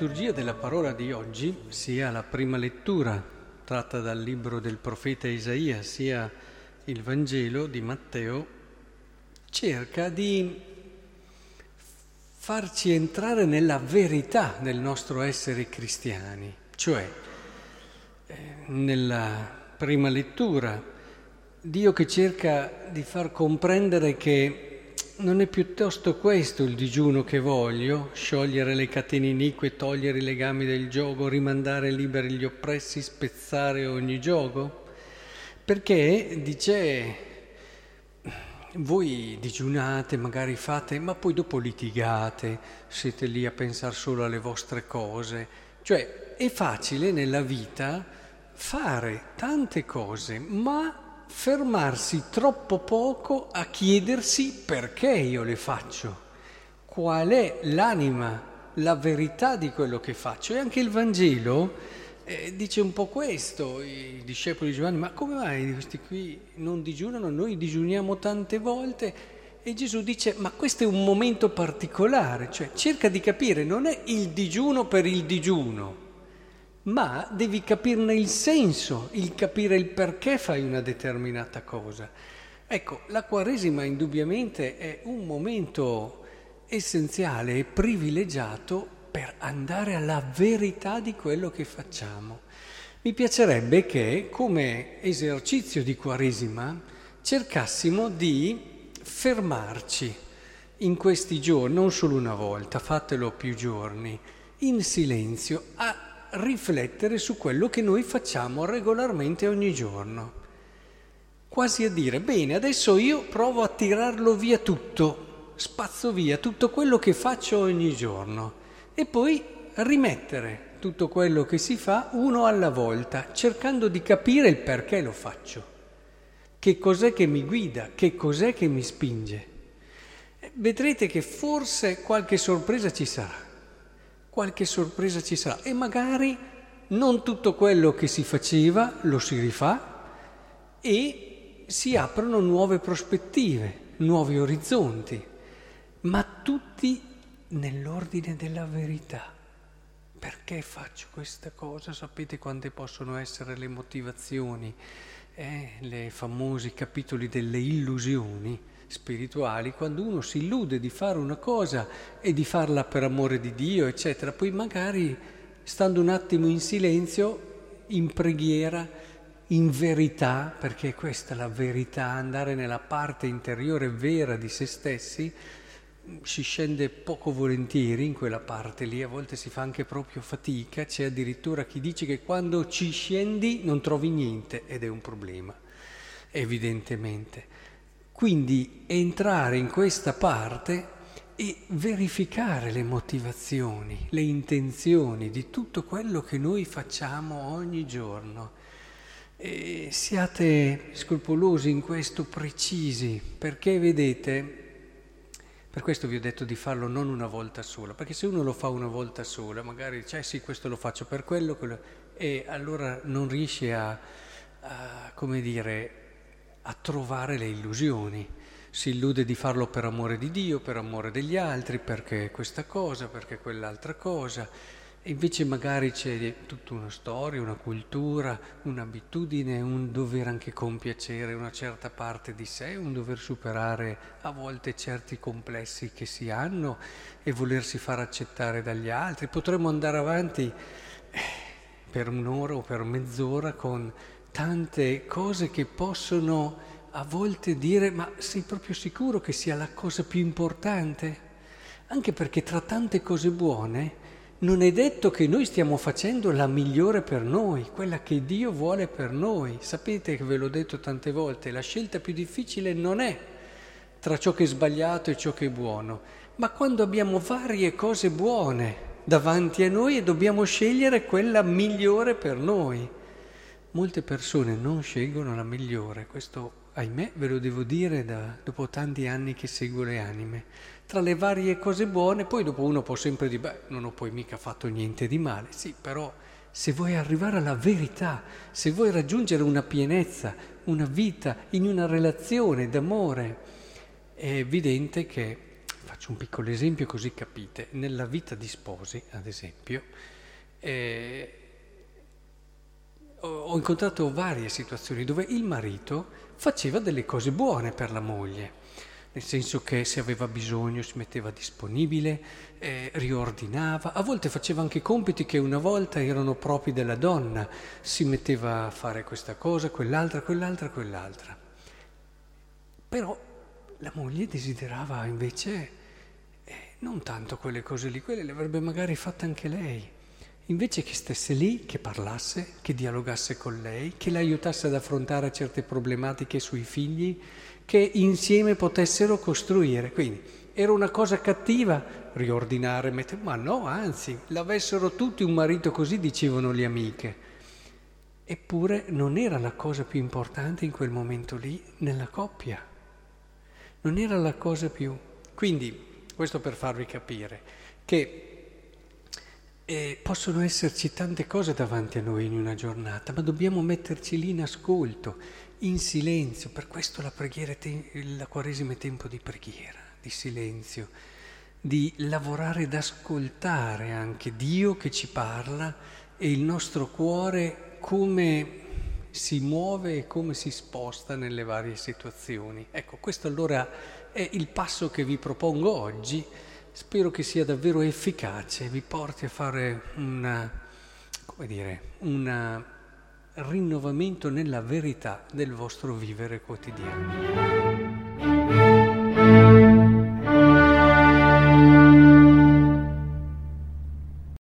liturgia della parola di oggi, sia la prima lettura tratta dal libro del profeta Isaia, sia il Vangelo di Matteo, cerca di farci entrare nella verità del nostro essere cristiani, cioè eh, nella prima lettura. Dio che cerca di far comprendere che non è piuttosto questo il digiuno che voglio, sciogliere le catene inique, togliere i legami del gioco, rimandare liberi gli oppressi, spezzare ogni gioco? Perché dice, voi digiunate, magari fate, ma poi dopo litigate, siete lì a pensare solo alle vostre cose. Cioè è facile nella vita fare tante cose, ma fermarsi troppo poco a chiedersi perché io le faccio, qual è l'anima, la verità di quello che faccio. E anche il Vangelo eh, dice un po' questo, i discepoli di Giovanni, ma come mai questi qui non digiunano? Noi digiuniamo tante volte. E Gesù dice, ma questo è un momento particolare, cioè cerca di capire, non è il digiuno per il digiuno, ma devi capirne il senso, il capire il perché fai una determinata cosa. Ecco, la Quaresima indubbiamente è un momento essenziale e privilegiato per andare alla verità di quello che facciamo. Mi piacerebbe che, come esercizio di Quaresima, cercassimo di fermarci in questi giorni, non solo una volta, fatelo più giorni, in silenzio, a riflettere su quello che noi facciamo regolarmente ogni giorno. Quasi a dire, bene, adesso io provo a tirarlo via tutto, spazzo via tutto quello che faccio ogni giorno e poi rimettere tutto quello che si fa uno alla volta, cercando di capire il perché lo faccio, che cos'è che mi guida, che cos'è che mi spinge. Vedrete che forse qualche sorpresa ci sarà qualche sorpresa ci sarà e magari non tutto quello che si faceva lo si rifà e si aprono nuove prospettive, nuovi orizzonti, ma tutti nell'ordine della verità. Perché faccio questa cosa? Sapete quante possono essere le motivazioni, eh? le famosi capitoli delle illusioni spirituali, quando uno si illude di fare una cosa e di farla per amore di Dio, eccetera, poi magari stando un attimo in silenzio, in preghiera, in verità, perché questa è la verità, andare nella parte interiore vera di se stessi, si scende poco volentieri in quella parte lì, a volte si fa anche proprio fatica, c'è addirittura chi dice che quando ci scendi non trovi niente ed è un problema, evidentemente. Quindi entrare in questa parte e verificare le motivazioni, le intenzioni di tutto quello che noi facciamo ogni giorno. E siate scrupolosi in questo, precisi, perché vedete, per questo vi ho detto di farlo non una volta sola, perché se uno lo fa una volta sola, magari dice, eh sì, questo lo faccio per quello, quello e allora non riesce a, a come dire, a trovare le illusioni. Si illude di farlo per amore di Dio, per amore degli altri, perché questa cosa, perché quell'altra cosa. E invece magari c'è tutta una storia, una cultura, un'abitudine, un dover anche compiacere una certa parte di sé, un dover superare a volte certi complessi che si hanno e volersi far accettare dagli altri. Potremmo andare avanti eh, per un'ora o per mezz'ora con tante cose che possono a volte dire ma sei proprio sicuro che sia la cosa più importante? Anche perché tra tante cose buone non è detto che noi stiamo facendo la migliore per noi, quella che Dio vuole per noi. Sapete che ve l'ho detto tante volte, la scelta più difficile non è tra ciò che è sbagliato e ciò che è buono, ma quando abbiamo varie cose buone davanti a noi e dobbiamo scegliere quella migliore per noi. Molte persone non scelgono la migliore, questo ahimè ve lo devo dire da, dopo tanti anni che seguo le anime. Tra le varie cose buone, poi dopo uno può sempre dire, beh, non ho poi mica fatto niente di male, sì, però se vuoi arrivare alla verità, se vuoi raggiungere una pienezza, una vita in una relazione d'amore, è evidente che faccio un piccolo esempio così capite, nella vita di sposi, ad esempio, eh, ho incontrato varie situazioni dove il marito faceva delle cose buone per la moglie, nel senso che se aveva bisogno si metteva disponibile, eh, riordinava, a volte faceva anche compiti che una volta erano propri della donna, si metteva a fare questa cosa, quell'altra, quell'altra, quell'altra. Però la moglie desiderava invece eh, non tanto quelle cose lì, quelle le avrebbe magari fatte anche lei invece che stesse lì, che parlasse, che dialogasse con lei, che la aiutasse ad affrontare certe problematiche sui figli, che insieme potessero costruire. Quindi era una cosa cattiva riordinare, mettere, ma no, anzi, l'avessero tutti un marito così, dicevano le amiche. Eppure non era la cosa più importante in quel momento lì nella coppia. Non era la cosa più. Quindi, questo per farvi capire che e possono esserci tante cose davanti a noi in una giornata, ma dobbiamo metterci lì in ascolto, in silenzio. Per questo la preghiera, la Quaresima è tempo di preghiera, di silenzio, di lavorare ed ascoltare anche Dio che ci parla e il nostro cuore come si muove e come si sposta nelle varie situazioni. Ecco, questo allora è il passo che vi propongo oggi spero che sia davvero efficace, vi porti a fare una, dire, un rinnovamento nella verità del vostro vivere quotidiano.